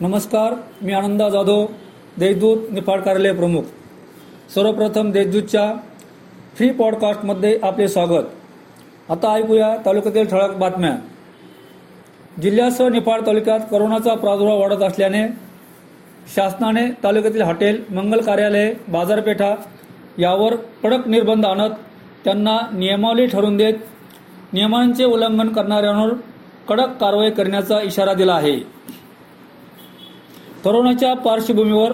नमस्कार मी आनंदा जाधव देशदूत निफाड कार्यालय प्रमुख. सर्वप्रथम देशदूतच्या फ्री पॉडकास्टमध्ये आपले स्वागत. आता ऐकूया तालुक्यातील ठळक बातम्या. जिल्ह्यासह निफाड तालुक्यात करोनाचा प्रादुर्भाव वाढत असल्याने शासनाने तालुक्यातील हॉटेल मंगल कार्यालय बाजारपेठा यावर कडक निर्बंध आणत त्यांना नियमावली ठरवून देत नियमांचे उल्लंघन करणाऱ्यांवर कडक कारवाई करण्याचा इशारा दिला आहे. कोरोनाच्या पार्श्वभूमीवर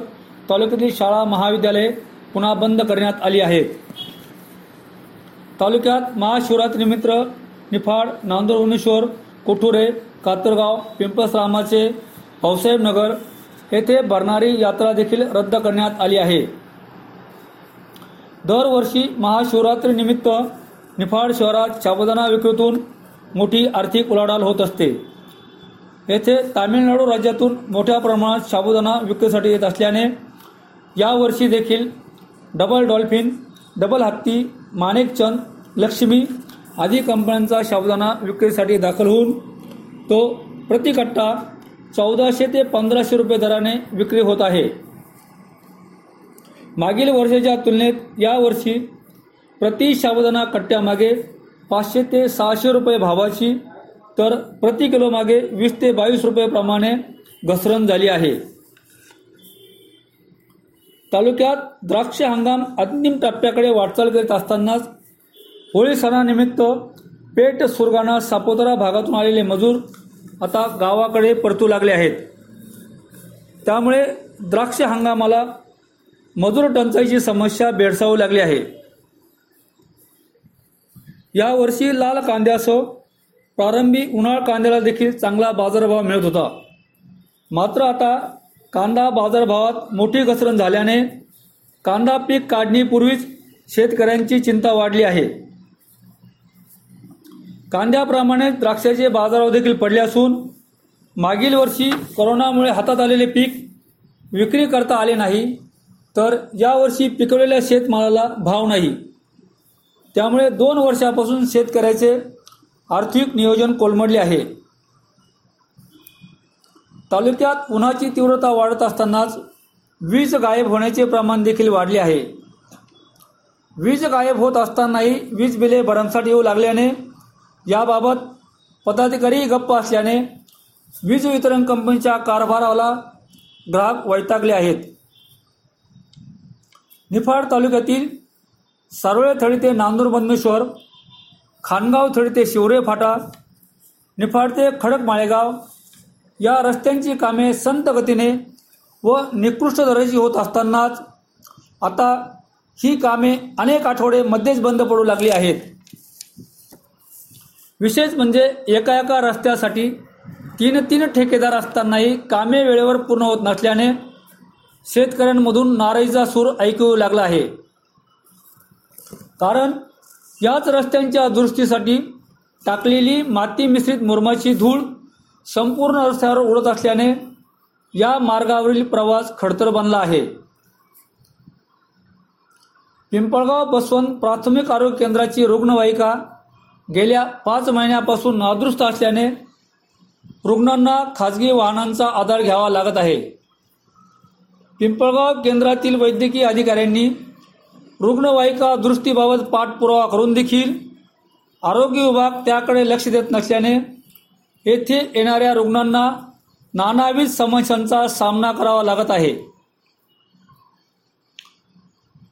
तालुक्यातील शाळा महाविद्यालये पुन्हा बंद करण्यात आली आहेत. तालुक्यात महाशिवरात्रीनिमित्त निफाड नांदूर उनेश्वर कोठुरे कातरगाव पिंपसरामाचे हौसेबनगर येथे भरणारी यात्रा देखील रद्द करण्यात आली आहे. दरवर्षी महाशिवरात्रीनिमित्त निफाड शहरात साबुदाणा विक्रीतून मोठी आर्थिक उलाढाल होत असते. येथे तामिळनाडू राज्यातून मोठ्या प्रमाणात साबुदाणा विक्रीसाठी येत असल्याने यावर्षी देखील डबल डॉल्फिन डबल हत्ती माणेकचंद लक्ष्मी आदी कंपन्यांचा साबुदाणा विक्रीसाठी दाखल होऊन तो प्रतिकट्टा चौदाशे ते पंधराशे रुपये दराने विक्री होत आहे. मागील वर्षाच्या तुलनेत यावर्षी प्रति साबुदाणा कट्ट्यामागे पाचशे ते सहाशे रुपये भावाची तर प्रति किलोमागे वीस ते बावीस रुपयेप्रमाणे घसरण झाली आहे. तालुक्यात द्राक्ष हंगाम अंतिम टप्प्याकडे वाटचाल करीत असतानाच होळी सणानिमित्त पेठ सुरगाणा सापोतरा भागातून आलेले मजूर आता गावाकडे परतू लागले आहेत. त्यामुळे द्राक्ष हंगामाला मजूर टंचाईची समस्या भेडसावू लागली आहे. यावर्षी लाल कांद्यासह प्रारंभी उन्हाळ कांद्याला देखील चांगला बाजारभाव मिळत होता. मात्र आता कांदा बाजारभावात मोठी घसरण झाल्याने कांदा पीक काढणीपूर्वीच शेतकऱ्यांची चिंता वाढली आहे. कांद्याप्रमाणे द्राक्षाचे बाजारभाव देखील पडले असून मागील वर्षी करोनामुळे हातात आलेले पीक विक्री करता आले नाही तर यावर्षी पिकवलेल्या शेतमालाला भाव नाही. त्यामुळे दोन वर्षापासून शेतकऱ्याचे आर्थिक नियोजन कोलमडले आहे. तालुक्यात उन्हाची तीव्रता वाढत असतानाच वीज गायब होण्याचे प्रमाण देखील वाढले आहे. वीज गायब होत असतानाही वीज बिले भरमसाठ येऊ लागल्याने याबाबत पदाधिकारी गप्प असल्याने वीज वितरण कंपनीच्या कारभाराला ग्राहक वैतागले आहेत. निफाड तालुक्यातील सारोळे थळी ते नांदूर बंदेश्वर खानगाव थडी ते शिवरे फाटा निफाड ते खडक माळेगाव या रस्त्यांची कामे संत गतीने व निकृष्ट दर्जाची होत असतानाच आता ही कामे अनेक आठवडे मध्येच बंद पडू लागली आहेत. विशेष म्हणजे एका एका रस्त्यासाठी तीन तीन ठेकेदार असतानाही कामे वेळेवर पूर्ण होत नसल्याने शेतकऱ्यांमधून नाराजीचा सूर ऐकू लागला आहे. कारण याच रस्त्यांच्या दुरुस्तीसाठी टाकलेली माती मिश्रित मुरमाची धूळ संपूर्ण रस्त्यावर उडत असल्याने या मार्गावरील प्रवास खडतर बनला आहे. पिंपळगाव बसवंत प्राथमिक आरोग्य केंद्राची रुग्णवाहिका गेल्या पाच महिन्यापासून नादुरुस्त असल्याने रुग्णांना खाजगी वाहनांचा आधार घ्यावा लागत आहे. पिंपळगाव केंद्रातील वैद्यकीय अधिकाऱ्यांनी रुग्णवाहिका दुरुस्तीबाबत पाठपुरावा करून देखील आरोग्य विभाग त्याकडे लक्ष देत नसल्याने येथे येणाऱ्या रुग्णांना नानाविध समस्यांचा सामना करावा लागत आहे.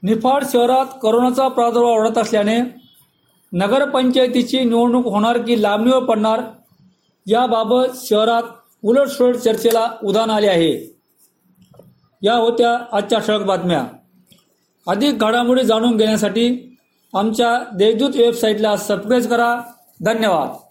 निफाड शहरात करोनाचा प्रादुर्भाव वाढत असल्याने नगरपंचायतीची निवडणूक होणार की लांबणीवर पडणार याबाबत शहरात उलटसुलट चर्चेला उधाण आले आहे. या होत्या आजच्या ठळक बातम्या. अधिक घडामोडी जाणून घेण्यासाठी आमच्या देशदूत वेबसाईटला सबस्क्राईब करा. धन्यवाद.